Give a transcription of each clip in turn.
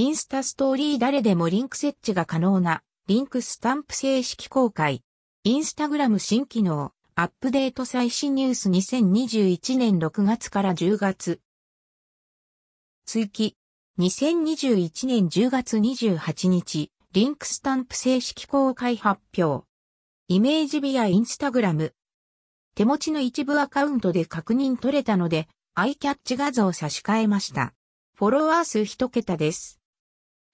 インスタストーリー誰でもリンク設置が可能なリンクスタンプ正式公開。インスタグラム新機能、アップデート最新ニュース2021年6月から10月。追記。2021年10月28日、リンクスタンプ正式公開発表。 image via Instagram。手持ちの一部アカウントで確認取れたので、アイキャッチ画像を差し替えました。フォロワー数一桁です。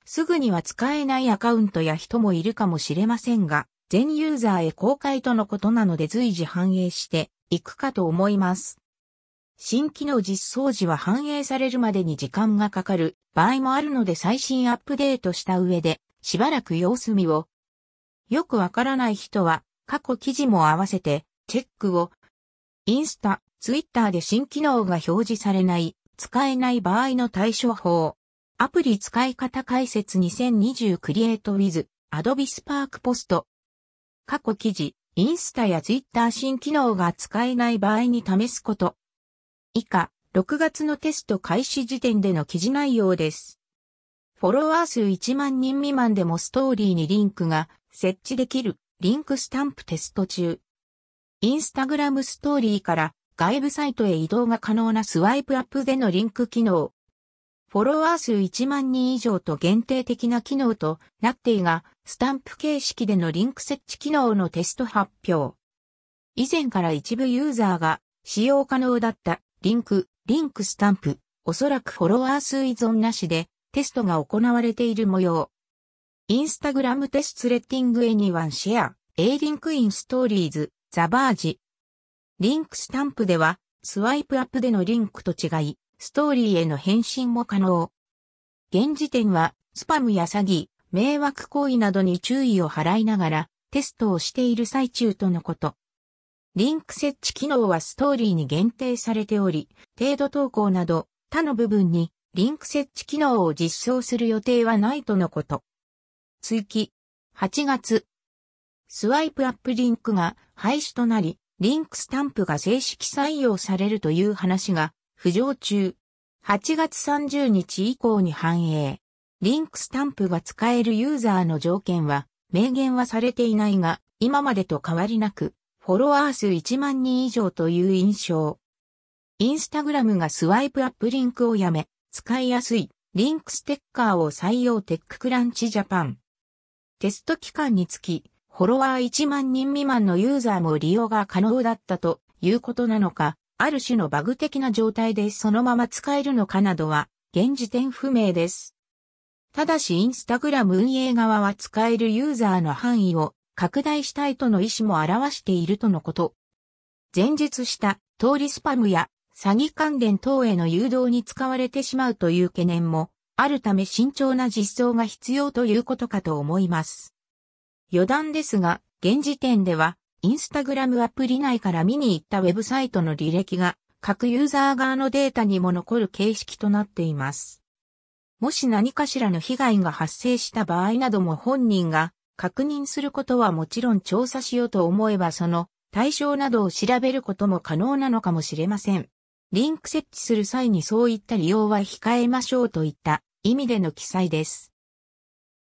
すぐには使えないアカウントや人もいるかもしれませんが、全ユーザーへ公開とのことなので随時反映していくかと思います。新機能実装時は反映されるまでに時間がかかる場合もあるので最新アップデートした上でしばらく様子見を。よくわからない人は過去記事も合わせてチェックを。インスタ、ツイッターで新機能が表示されない、使えない場合の対処法。アプリ使い方解説2020クリエイトウィズ、アドビスパークポスト。過去記事、インスタやツイッター新機能が使えない場合に試すこと。以下、6月のテスト開始時点での記事内容です。フォロワー数1万人未満でもストーリーにリンクが設置できるリンクスタンプテスト中。インスタグラムストーリーから外部サイトへ移動が可能なスワイプアップでのリンク機能。フォロワー数1万人以上と限定的な機能となっていが、スタンプ形式でのリンク設置機能のテスト発表。以前から一部ユーザーが使用可能だったリンク、リンクスタンプ、おそらくフォロワー数依存なしでテストが行われている模様。 Instagram test letting anyone share, a link in stories、The Verge。リンクスタンプでは、スワイプアップでのリンクと違い、ストーリーへの返信も可能。現時点は、スパムや詐欺、迷惑行為などに注意を払いながら、テストをしている最中とのこと。リンク設置機能はストーリーに限定されており、フィード投稿など他の部分にリンク設置機能を実装する予定はないとのこと。追記。8月。スワイプアップリンクが廃止となり、リンクスタンプが正式採用されるという話が浮上中。8月30日以降に反映。リンクスタンプが使えるユーザーの条件は明言はされていないが、今までと変わりなく、フォロワー数1万人以上という印象。インスタグラムがスワイプアップリンクをやめ、使いやすいリンクステッカーを採用 TechCrunch Japan。テスト期間につき、フォロワー1万人未満のユーザーも利用が可能だったということなのか、ある種のバグ的な状態でそのまま使えるのかなどは、現時点不明です。ただしインスタグラム運営側は使えるユーザーの範囲を拡大したいとの意思も表しているとのこと。前述した通りスパムや詐欺関連等への誘導に使われてしまうという懸念もあるため慎重な実装が必要ということかと思います。余談ですが、現時点ではインスタグラムアプリ内から見に行ったウェブサイトの履歴が各ユーザー側のデータにも残る形式となっています。もし何かしらの被害が発生した場合なども本人が確認することはもちろん調査しようと思えばその対象などを調べることも可能なのかもしれません。リンク設置する際にそういった利用は控えましょうといった意味での記載です。